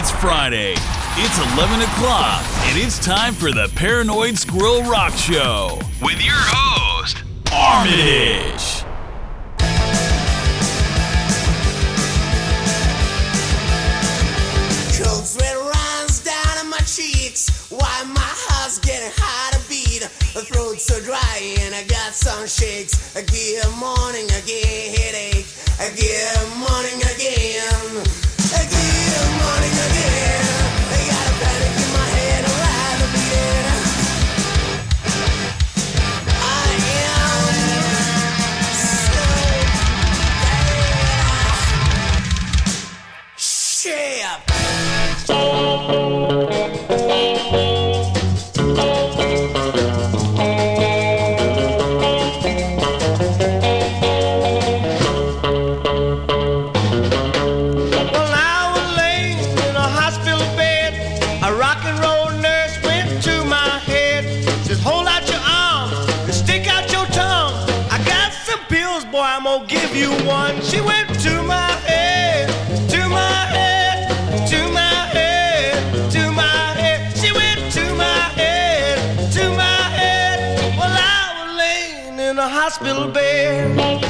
It's Friday. It's 11 o'clock, and it's time for the Paranoid Squirrel Rock Show with your host, Armitage. Cold sweat runs down my cheeks while my heart's getting hard to beat. The throat's so dry and I got some shakes. I get morning again, headache. I get morning again. Hospital bed.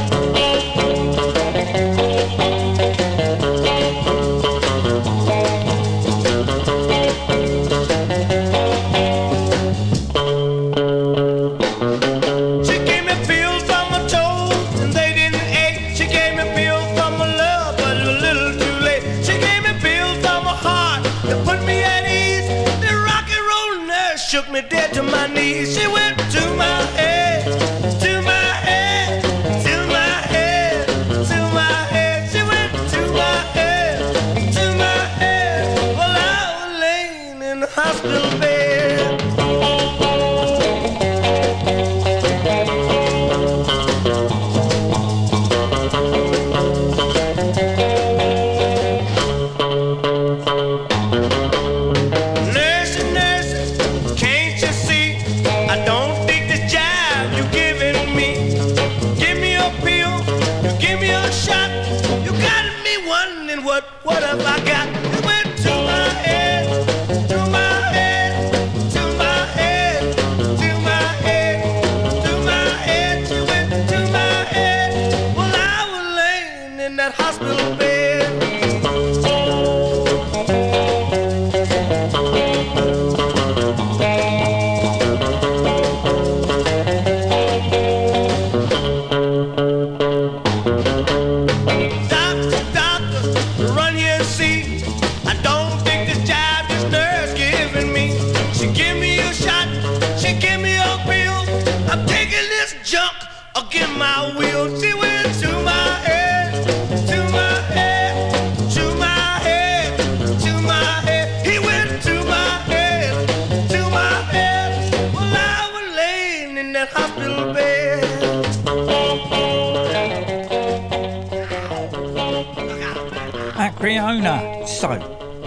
So,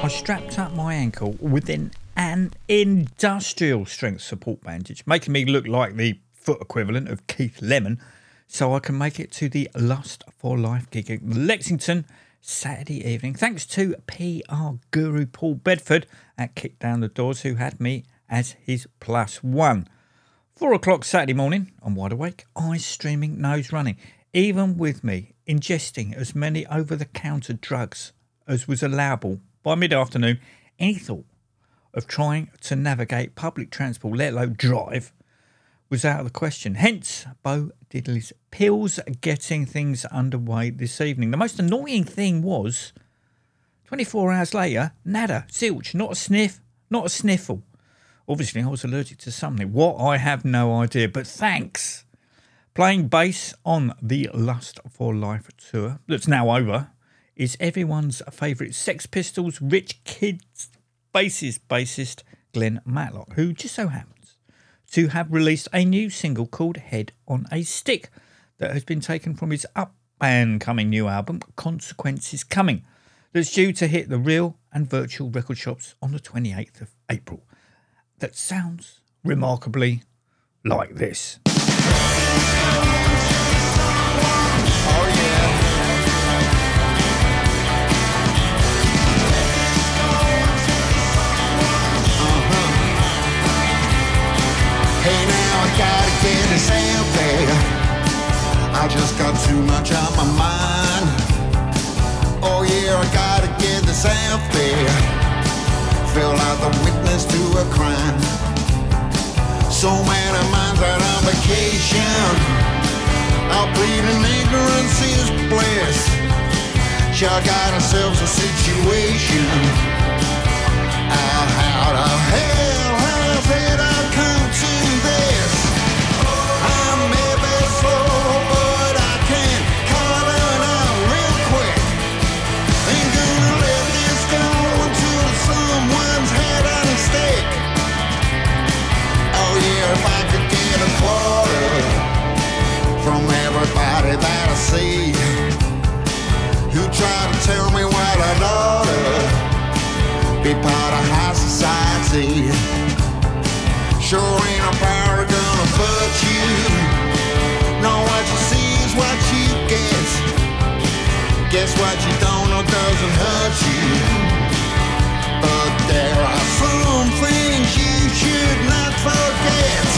I strapped up my ankle with an, an industrial strength support bandage, making me look like the foot equivalent of Keith Lemon, so I can make it to the Lust for Life gig in Lexington Saturday evening. Thanks to PR guru Paul Bedford at Kick Down the Doors, who had me as his plus one. Four o'clock Saturday morning, I'm wide awake, eyes streaming, nose running, even with me ingesting as many over the counter drugs as was allowable by mid afternoon. Any thought of trying to navigate public transport, let alone drive, was out of the question. Hence, Bo Diddley's pills getting things underway this evening. The most annoying thing was 24 hours later, nada, zilch, not a sniff, not a sniffle. Obviously, I was allergic to something. What? I have no idea, but thanks. Playing bass on the Lust for Life tour that's now over is everyone's favourite Sex Pistols Rich Kids bassist, bassist Glen Matlock, who just so happens to have released a new single called Head on a Stick that has been taken from his up and coming new album, Consequences Coming, that's due to hit the real and virtual record shops on the 28th of April. That sounds remarkably like this. Get this out. I just got too much on my mind. Oh yeah, I gotta get this out there. Feel like the witness to a crime. So many minds out on vacation. I'll plead in ignorance is bliss. Sure got ourselves a situation. How the hell has it all come to this? Try to tell me what I ought to be part of high society. Sure ain't a power gonna put you. Know what you see is what you get. Guess what you don't know doesn't hurt you. But there are some things you should not forget.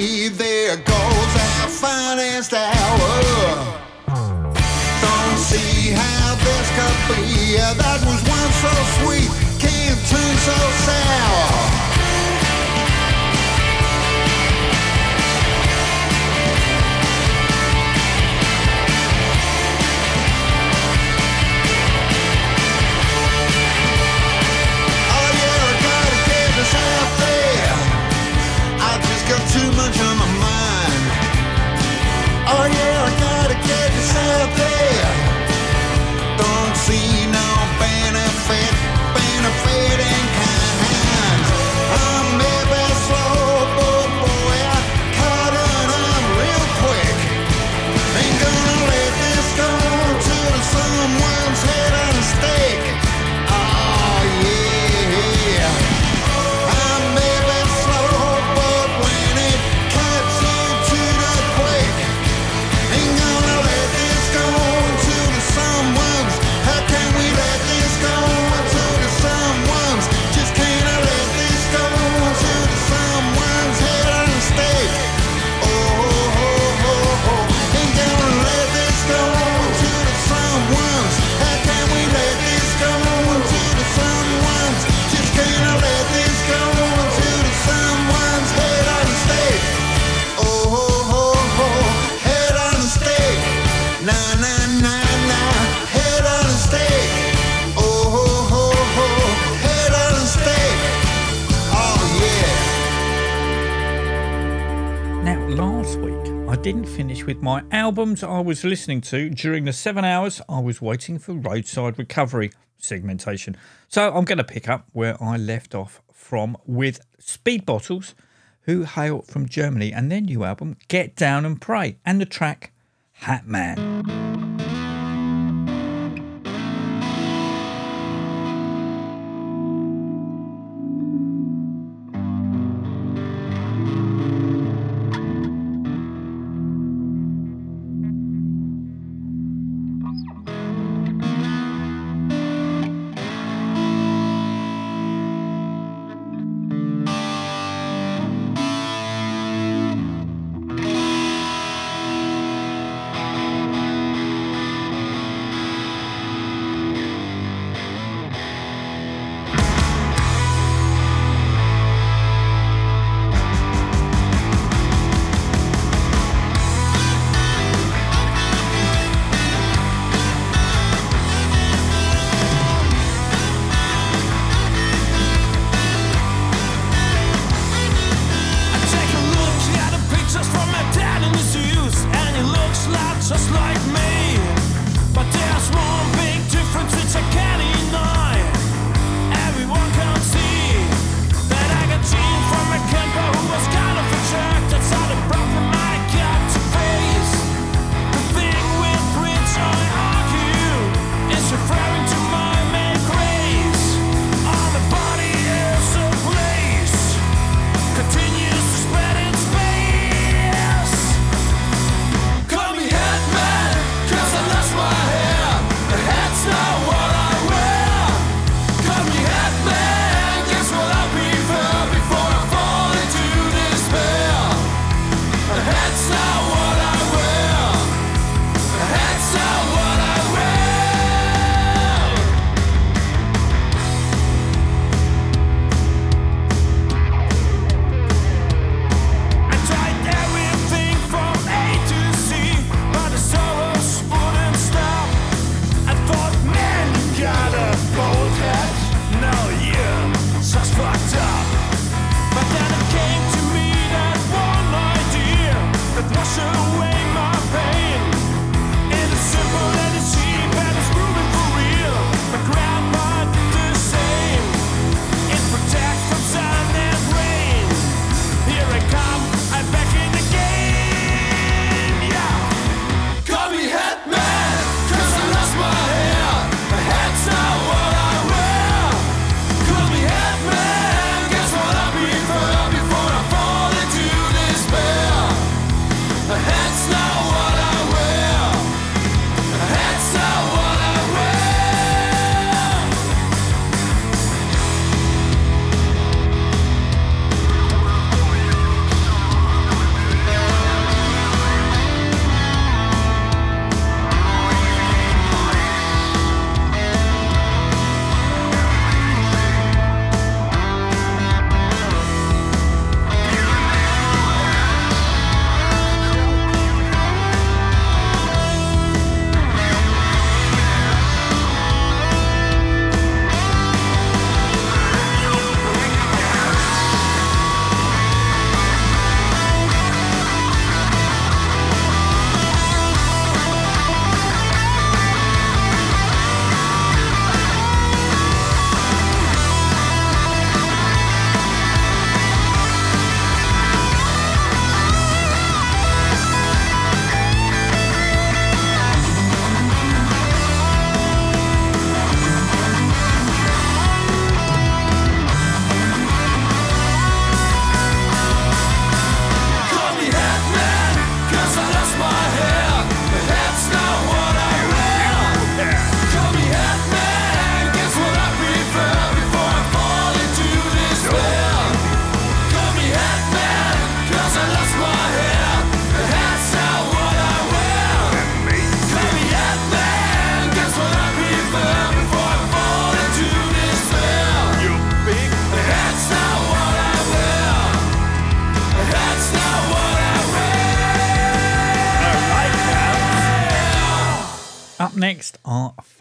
There goes our finest hour. Don't see how this could be. That was once so sweet, can't turn so sour. Albums I was listening to during the seven hours I was waiting for roadside recovery segmentation. So I'm going to pick up where I left off from with Speedbottles, who hail from Germany, and their new album, Get Down and Pray, and the track Hat Man.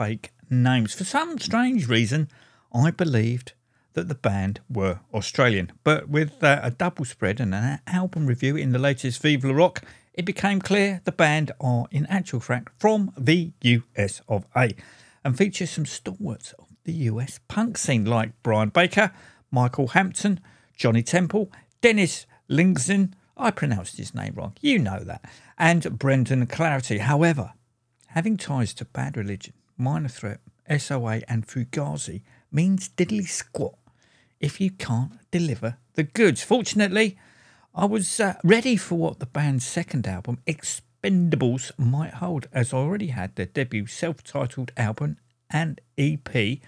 Fake names. For some strange reason, I believed that the band were Australian, but with uh, a double spread and an album review in the latest Vive Le Rock, it became clear the band are in actual fact from the US of A and feature some stalwarts of the US punk scene like Brian Baker, Michael Hampton, Johnny Temple, Dennis Lingzin, I pronounced his name wrong, you know that, and Brendan Clarity. However, having ties to Bad Religion, Minor Threat, SOA, and Fugazi means diddly squat if you can't deliver the goods. Fortunately, I was uh, ready for what the band's second album, Expendables, might hold, as I already had their debut self titled album and EP,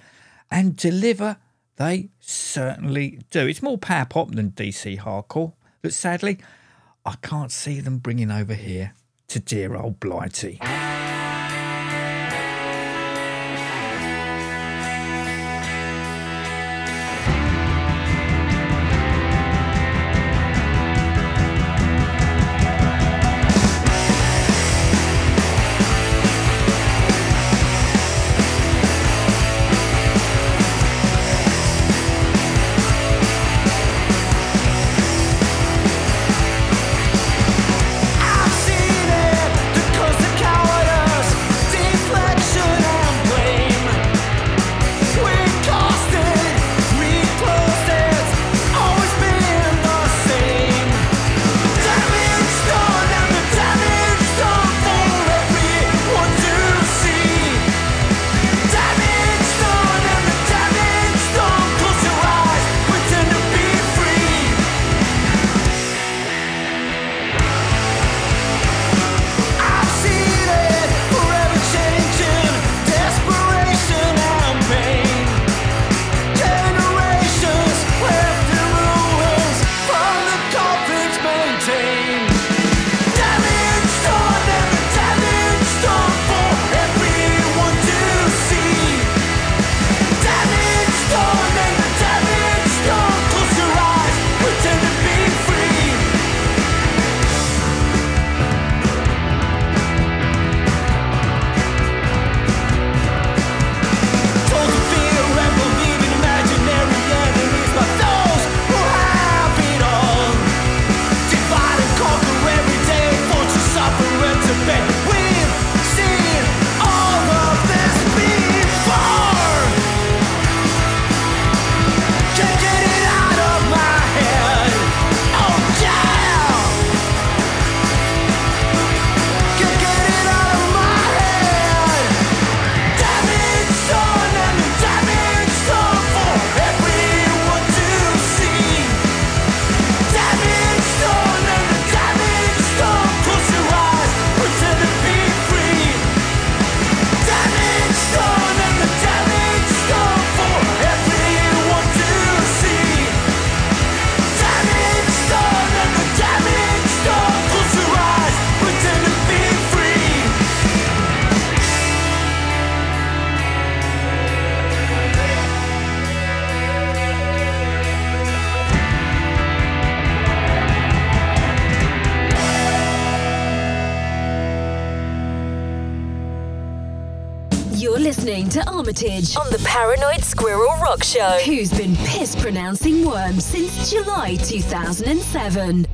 and deliver they certainly do. It's more power pop than DC hardcore, but sadly, I can't see them bringing over here to dear old Blighty. Armitage on the Paranoid Squirrel Rock Show, who's been piss pronouncing worms since July 2007.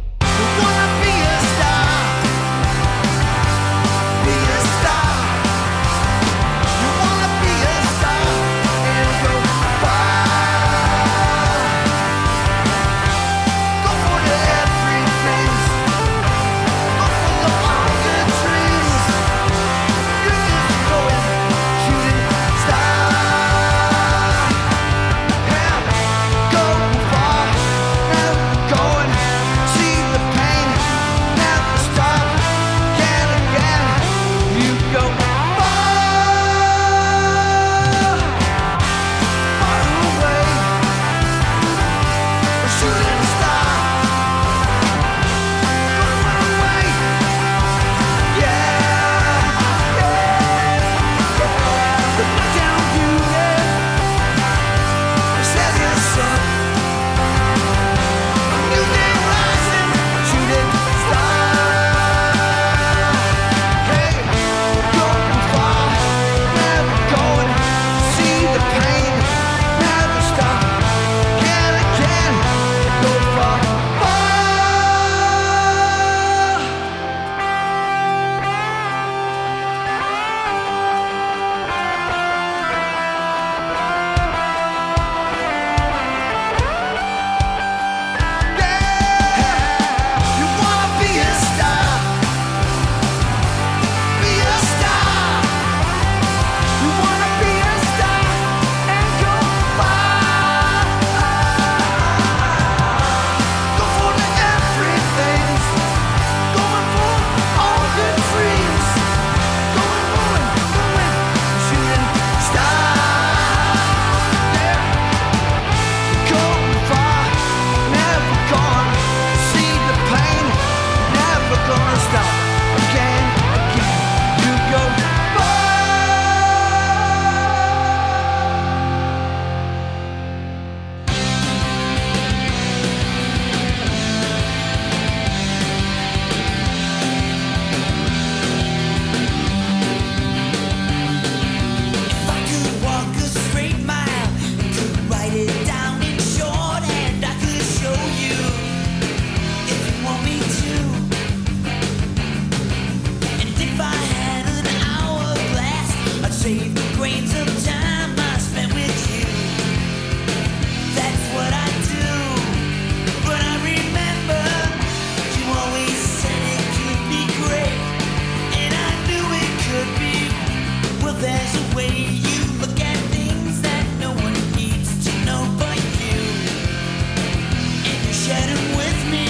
Them with me.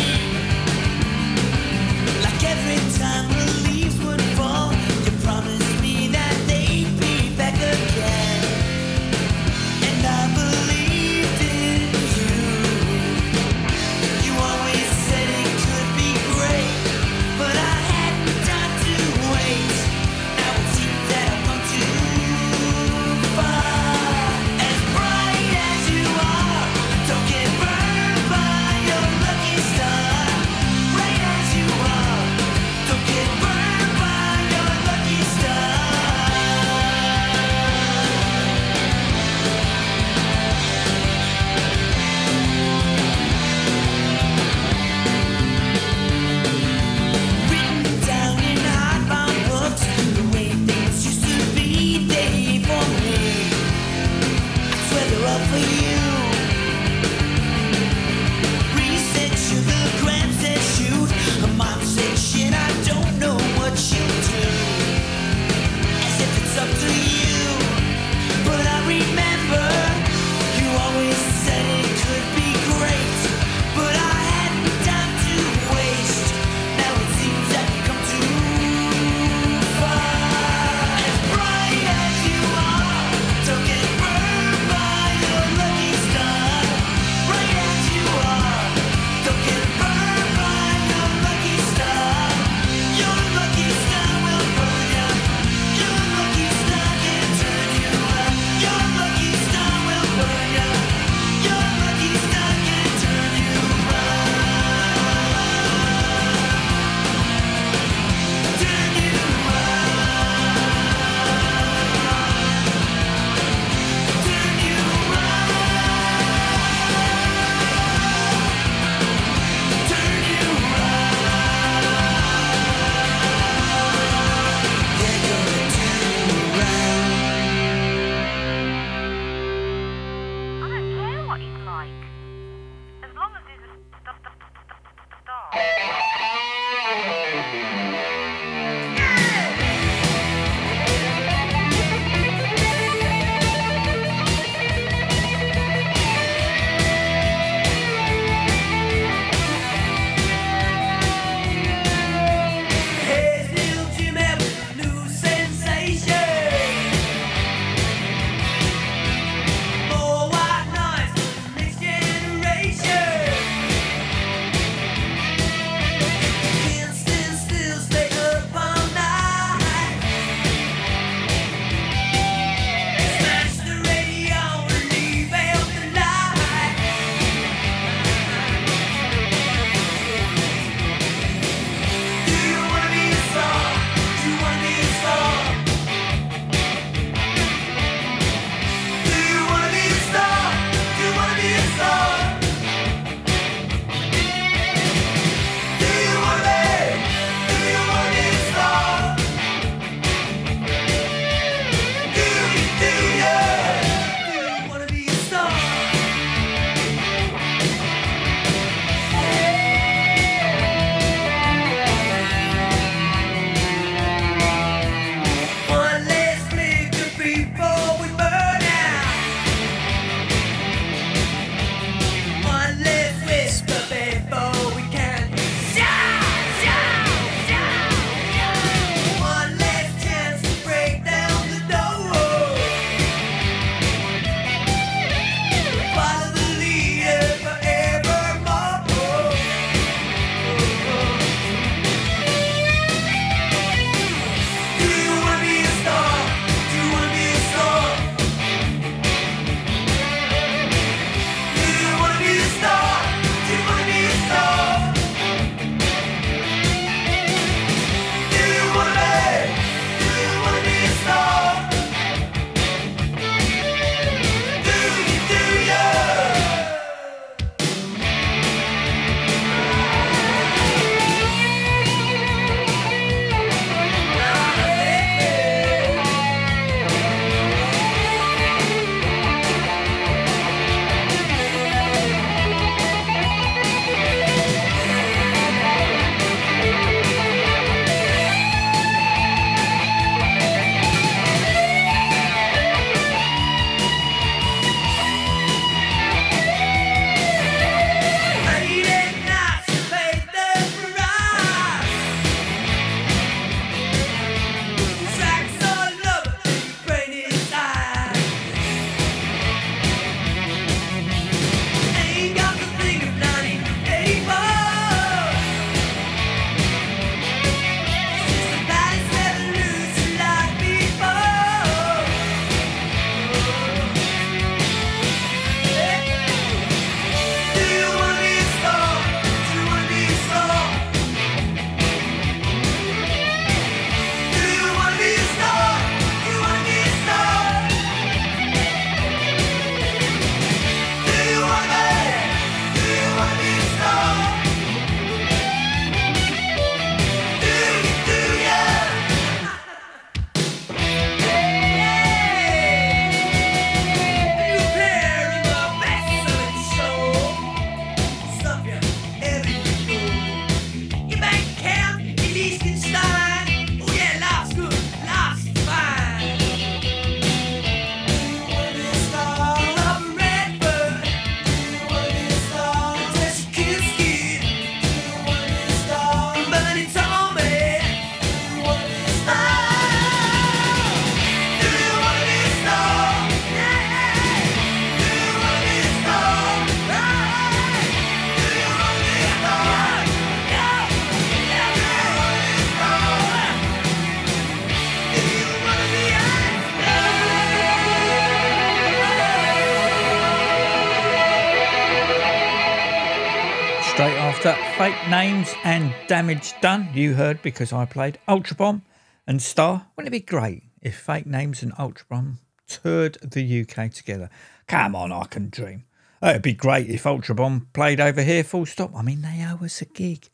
Names and Damage Done, you heard because I played UltraBomb and Star. Wouldn't it be great if Fake Names and UltraBomb toured the UK together? Come on, I can dream. It'd be great if UltraBomb played over here, full stop. I mean, they owe us a gig.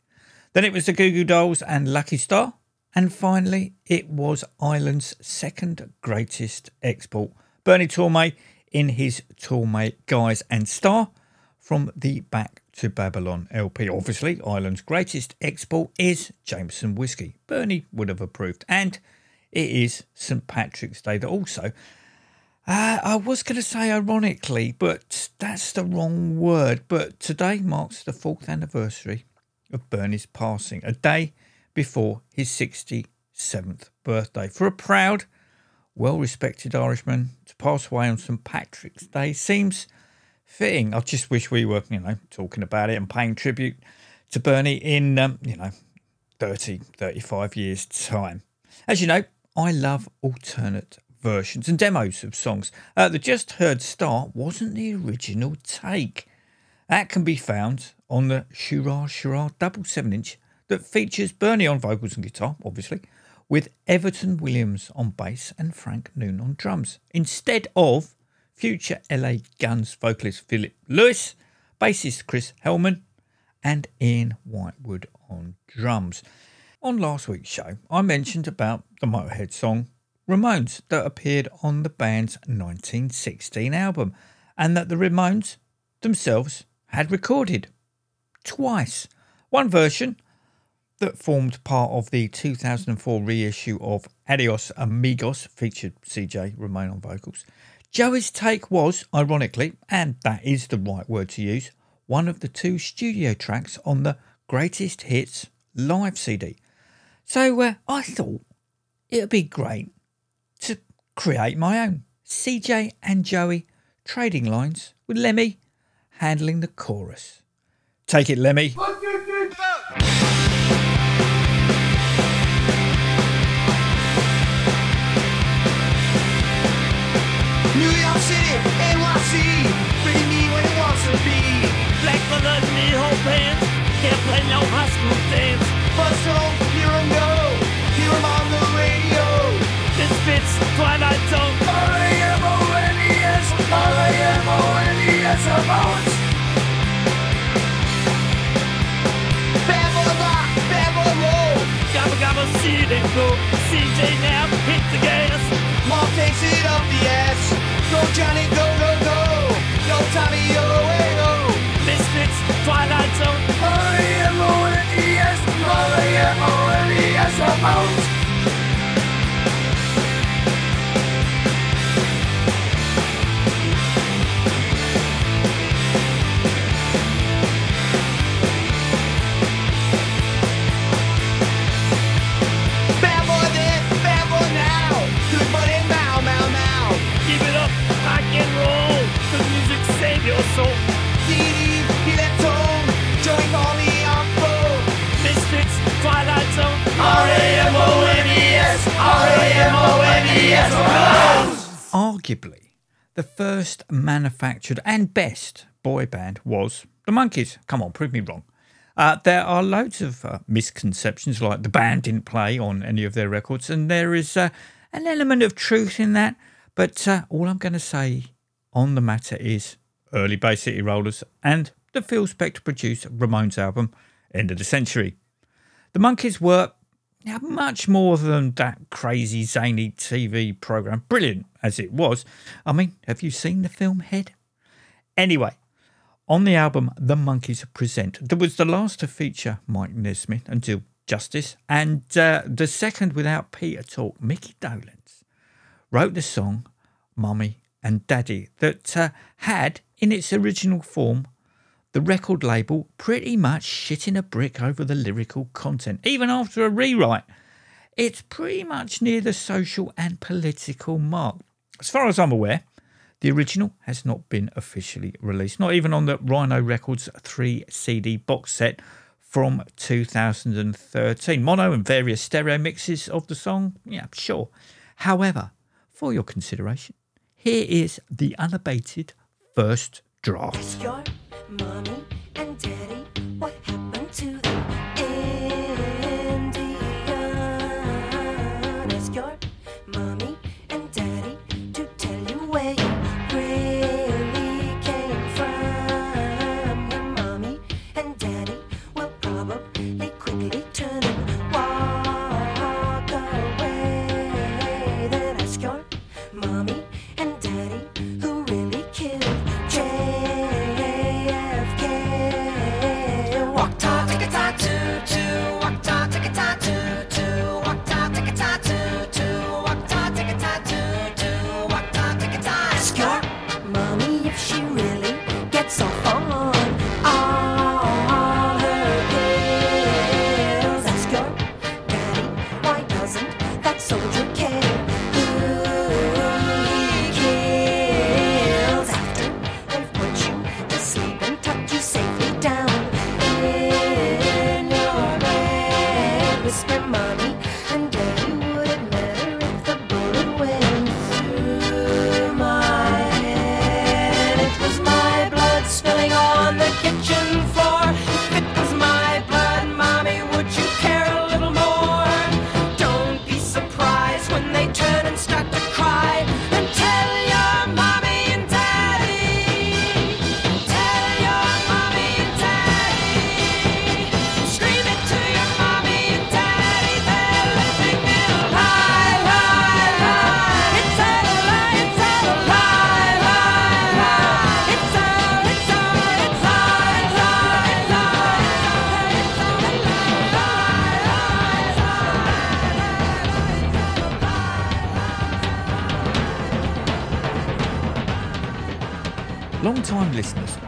Then it was the Goo Goo Dolls and Lucky Star. And finally, it was Ireland's second greatest export, Bernie Tormé in his Tormé guise and Star from the Back to Babylon LP. Obviously, Ireland's greatest export is Jameson Whiskey. Bernie would have approved. And it is St. Patrick's Day that also uh, I was going to say ironically, but that's the wrong word. But today marks the fourth anniversary of Bernie's passing, a day before his 67th birthday. For a proud, well respected Irishman to pass away on St. Patrick's Day seems fitting. I just wish we were, you know, talking about it and paying tribute to Bernie in, um, you know, 30, 35 years' time. As you know, I love alternate versions and demos of songs. Uh, the just heard start wasn't the original take. That can be found on the Shoorah Shoorah double 7 inch that features Bernie on vocals and guitar, obviously, with Everton Williams on bass and Frank Noon on drums, instead of future LA Guns vocalist Philip Lewis, bassist Chris Hellman, and Ian Whitewood on drums. On last week's show, I mentioned about the Motorhead song Ramones that appeared on the band's 1916 album, and that the Ramones themselves had recorded twice. One version that formed part of the 2004 reissue of Adios Amigos featured CJ Ramone on vocals. Joey's take was, ironically, and that is the right word to use, one of the two studio tracks on the Greatest Hits live CD. So uh, I thought it would be great to create my own CJ and Joey trading lines with Lemmy handling the chorus. Take it, Lemmy. City, NYC, bring me when it wants to be. Black mother, knee-hole pants, can't play no high school dance. Bus home, hear 'em go, hear 'em on the radio. Misfits, Twilight Zone. R-A-M-O-N-E-S, R-A-M-O-N-E-S, Ramones. Bad boy rock, bad boy roll. Gobble gobble, see and go. CJ now, hit the gas. Mom takes it up the ass. Go Johnny, go, go, go. Go Tommy, yo, hey, yo. Misfits, Twilight Zone. R-A-M-O-N-E-S, R-A-M-O-N-E-S, Ramones. Bad R-A-M-O-N-E-S, R-A-M-O-N-E-S. Arguably, the first manufactured and best boy band was the Monkees. Come on, prove me wrong. Uh, there are loads of uh, misconceptions, like the band didn't play on any of their records, and there is uh, an element of truth in that. But uh, all I'm going to say on the matter is early Bay City Rollers and the Phil Spector produced Ramones album, End of the Century. The Monkees were yeah, much more than that crazy zany TV program, brilliant as it was. I mean, have you seen the film Head? Anyway, on the album The Monkees Present, there was the last to feature Mike Nesmith until Justice, and uh, the second without Peter Tork, Micky Dolenz, wrote the song Mummy and Daddy that uh, had, in its original form, the record label pretty much shitting a brick over the lyrical content, even after a rewrite. It's pretty much near the social and political mark. As far as I'm aware, the original has not been officially released, not even on the Rhino Records 3 CD box set from 2013. Mono and various stereo mixes of the song, yeah, sure. However, for your consideration, here is the unabated first draft. Mommy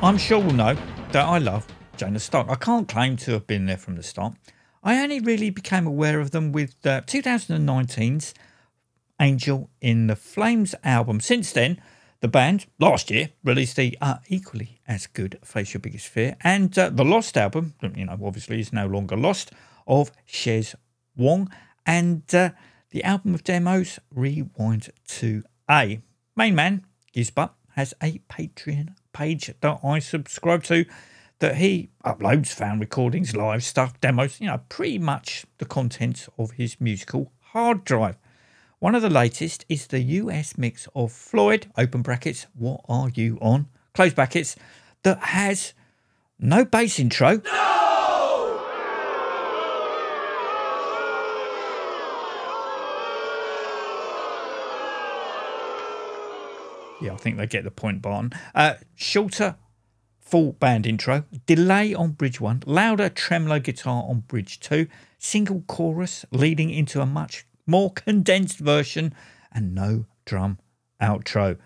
I'm sure we'll know that I love Janus Stark. I can't claim to have been there from the start. I only really became aware of them with uh, 2019's Angel in the Flames album. Since then, the band, last year, released the uh, equally as good Face Your Biggest Fear and uh, the Lost album, you know, obviously is no longer lost, of Shez Wong and uh, the album of demos, Rewind to A. Main man, Gizz Butt, has a Patreon page that I subscribe to that he uploads fan recordings, live stuff, demos, you know, pretty much the contents of his musical hard drive. One of the latest is the US mix of Floyd, open brackets, what are you on, close brackets, that has no bass intro. Yeah, I think they get the point, Barton. Uh, shorter full band intro, delay on bridge one, louder tremolo guitar on bridge two, single chorus leading into a much more condensed version, and no drum outro.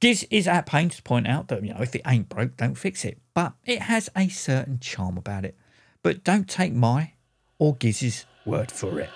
Gizz is at pains to point out that you know if it ain't broke, don't fix it. But it has a certain charm about it. But don't take my or Gizz's word for it.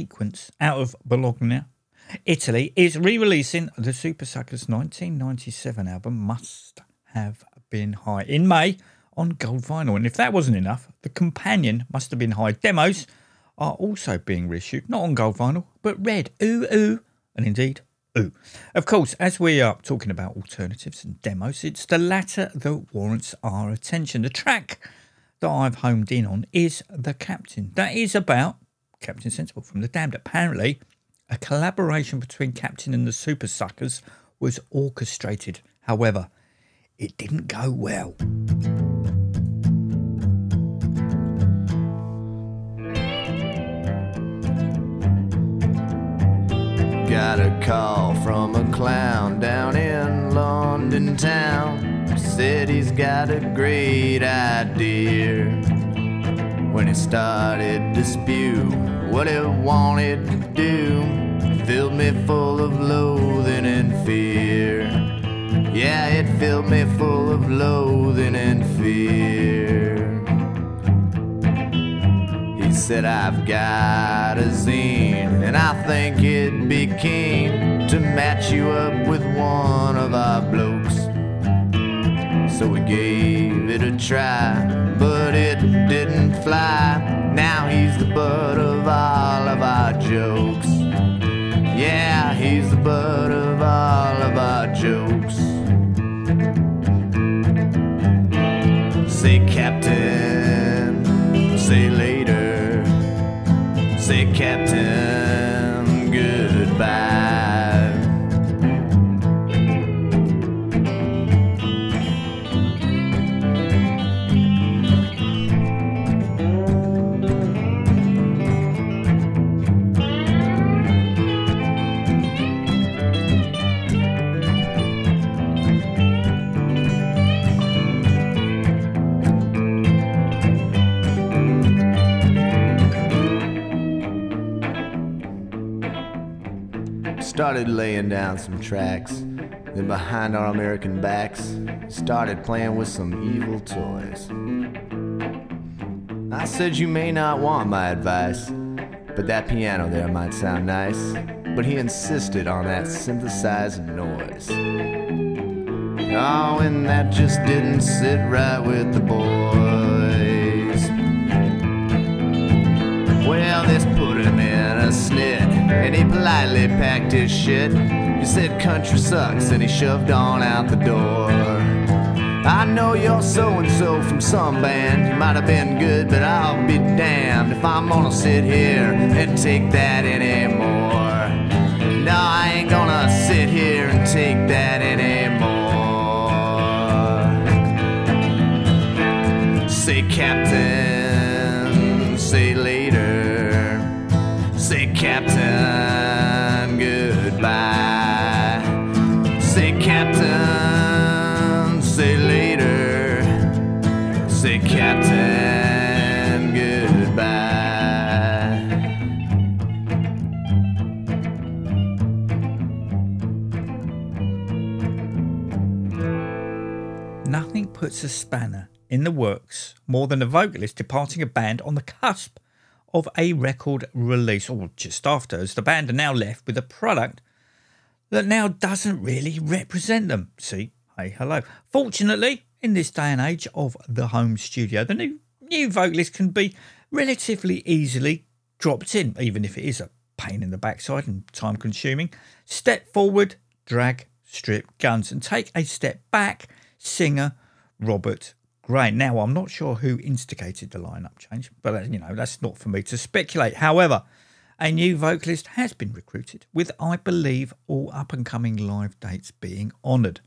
Sequence out of Bologna, Italy, is re releasing the Supersuckers 1997 album Must Have Been High in May on gold vinyl. And if that wasn't enough, the companion Must Have Been High demos are also being reissued, not on gold vinyl, but red. Ooh, ooh. And indeed, ooh. Of course, as we are talking about alternatives and demos, it's the latter that warrants our attention. The track that I've homed in on is The Captain. That is about Captain Sensible from the Damned. Apparently, a collaboration between Captain and the Supersuckers was orchestrated. However, it didn't go well. Got a call from a clown down in London town. Said he's got a great idea. When he started to spew what he wanted to do, filled me full of loathing and fear. Yeah, it filled me full of loathing and fear. He said, I've got a zine, and I think it'd be keen to match you up with one of our blokes. So we gave it a try, but it didn't fly. Now he's the butt of all of our jokes. Yeah, he's the butt of all of our jokes. Say, Captain, Started laying down some tracks. Then behind our American backs, started playing with some evil toys. I said you may not want my advice, but that piano there might sound nice. But he insisted on that synthesized noise. Oh, and that just didn't sit right with the boys. Packed his shit. He said country sucks, and he shoved on out the door. I know you're so and so from some band. You might have been good, but I'll be damned if I'm gonna sit here and take that anymore. No, I ain't gonna sit here and take that anymore. Puts a spanner in the works more than a vocalist departing a band on the cusp of a record release, or just after, as the band are now left with a product that now doesn't really represent them. See, hey, hello. Fortunately, in this day and age of the home studio, the new new vocalist can be relatively easily dropped in, even if it is a pain in the backside and time consuming. Step forward, drag, strip guns, and take a step back. Singer Robert Gray. Now, I'm not sure who instigated the lineup change, but uh, you know that's not for me to speculate. However, a new vocalist has been recruited, with I believe all up and coming live dates being honoured.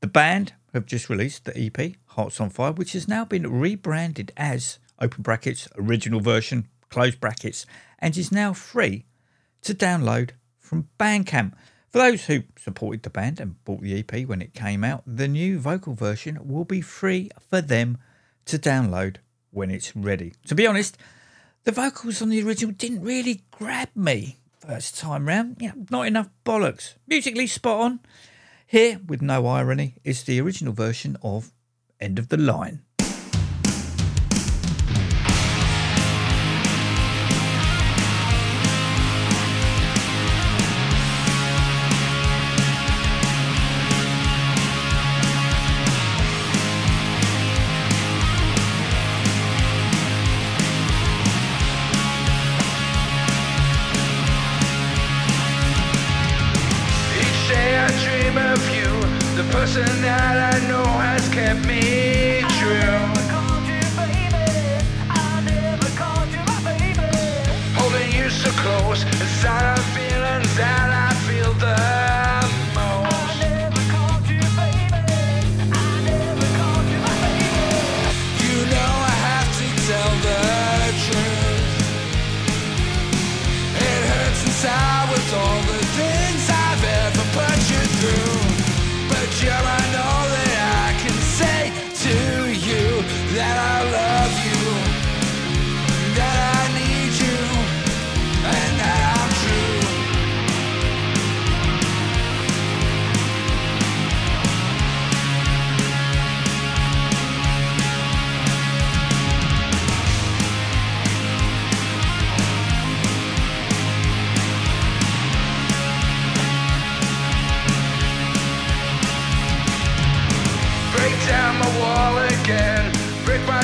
The band have just released the EP Hearts on Fire, which has now been rebranded as open brackets original version close brackets and is now free to download from Bandcamp. For those who supported the band and bought the EP when it came out, the new vocal version will be free for them to download when it's ready. To be honest, the vocals on the original didn't really grab me first time round. Know, not enough bollocks. Musically spot on. Here, with no irony, is the original version of End of the Line.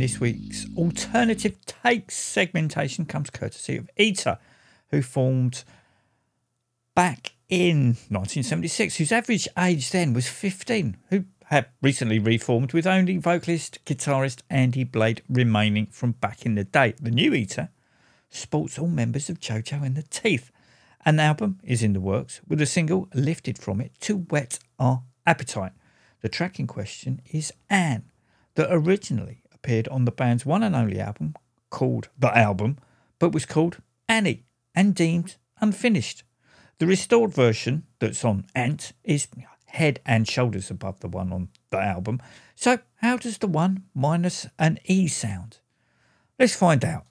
this week's alternative takes segmentation comes courtesy of Eater, who formed back in 1976, whose average age then was 15, who had recently reformed with only vocalist, guitarist Andy Blade remaining from back in the day. The new Eater sports all members of JoJo and the Teeth. An album is in the works with a single lifted from it to whet our appetite. The track in question is Ann, that originally appeared on the band's one and only album called The Album, but was called Annie and deemed unfinished. The restored version that's on Ant is head and shoulders above the one on the album. So, how does the one minus an E sound? Let's find out.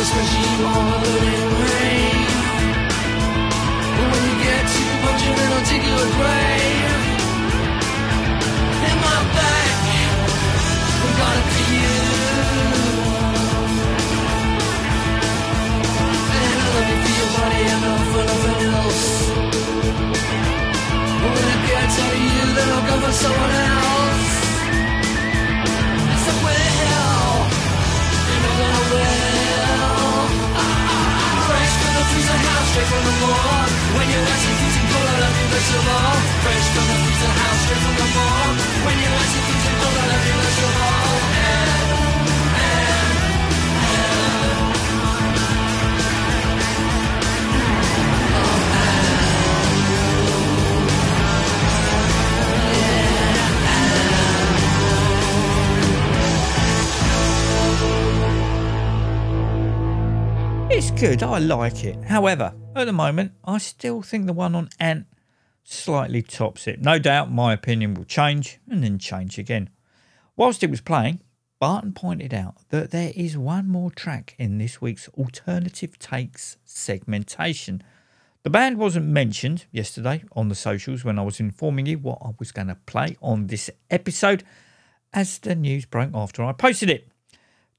Capitalist regime ordered in rain. When you get too it, I'll. In my back, it for you. And I love for your body and not for nothing else. When it gets you, then I'll go for someone else. The freezer house, straight from the morgue. When you're executing cold, I love you best of all. Fresh from the freezer house, good. I like it. However, at the moment, I still think the one on Ant slightly tops it. No doubt my opinion will change and then change again. Whilst it was playing, Barton pointed out that there is one more track in this week's Alternative Takes segmentation. The band wasn't mentioned yesterday on the socials when I was informing you what I was going to play on this episode, as the news broke after I posted it.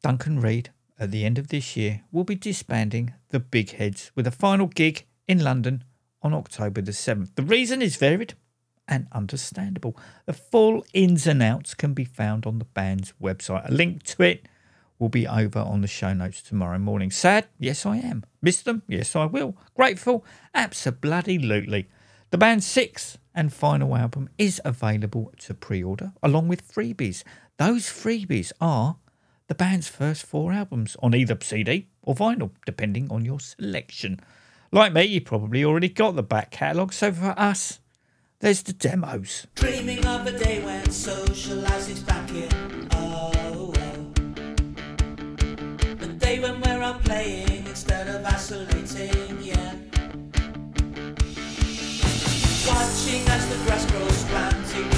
Duncan Reid, at the end of this year, will be disbanding the Big Heads with a final gig in London on October the 7th. The reason is varied and understandable. The full ins and outs can be found on the band's website. A link to it will be over on the show notes tomorrow morning. Sad? Yes, I am. Miss them? Yes, I will. Grateful? Absolutely. The band's sixth and final album is available to pre order along with freebies. Those freebies are the band's first four albums on either CD or vinyl, depending on your selection. Like me, you probably already got the back catalogue, so for us, there's the demos. Dreaming of a day when socializing's back in. Oh, oh. The day when we're out playing instead of isolating, yeah. Watching as the grass grows, planting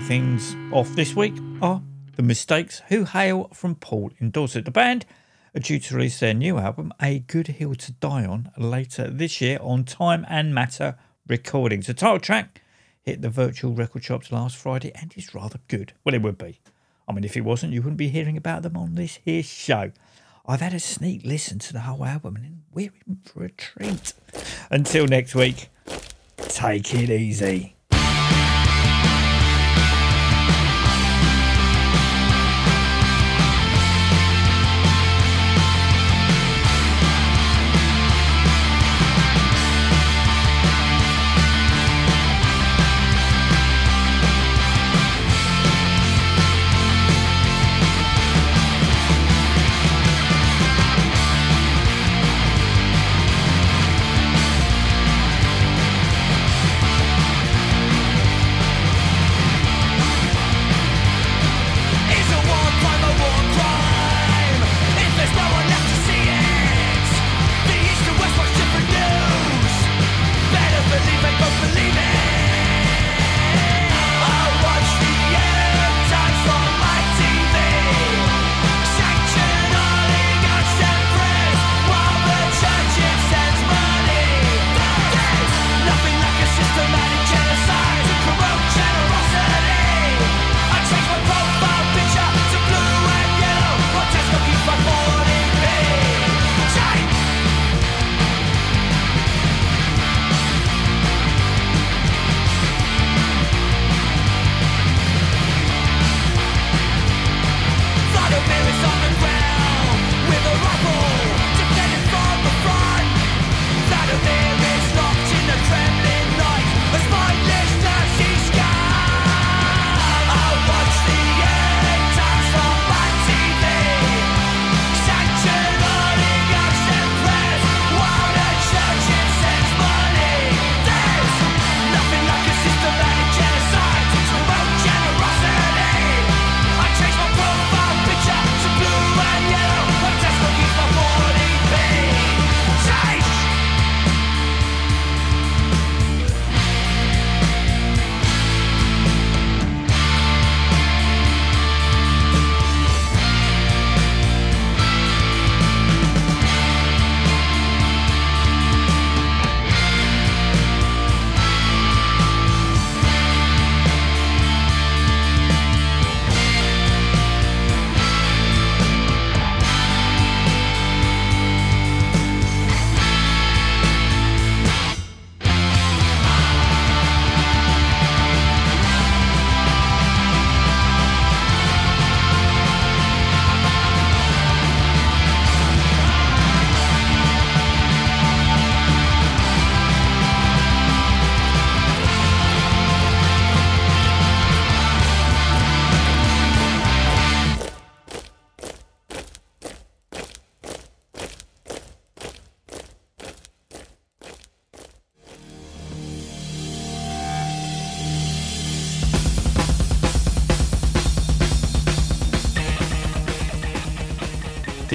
things off this week are The Mistakes, who hail from Poole in Dorset. The band are due to release their new album, A Good Hill to Die On, later this year on Time and Matter Recordings. The title track hit the virtual record shops last Friday and is rather good. Well, it would be. I mean, if it wasn't, you wouldn't be hearing about them on this here show. I've had a sneak listen to the whole album and we're in for a treat. Until next week, take it easy.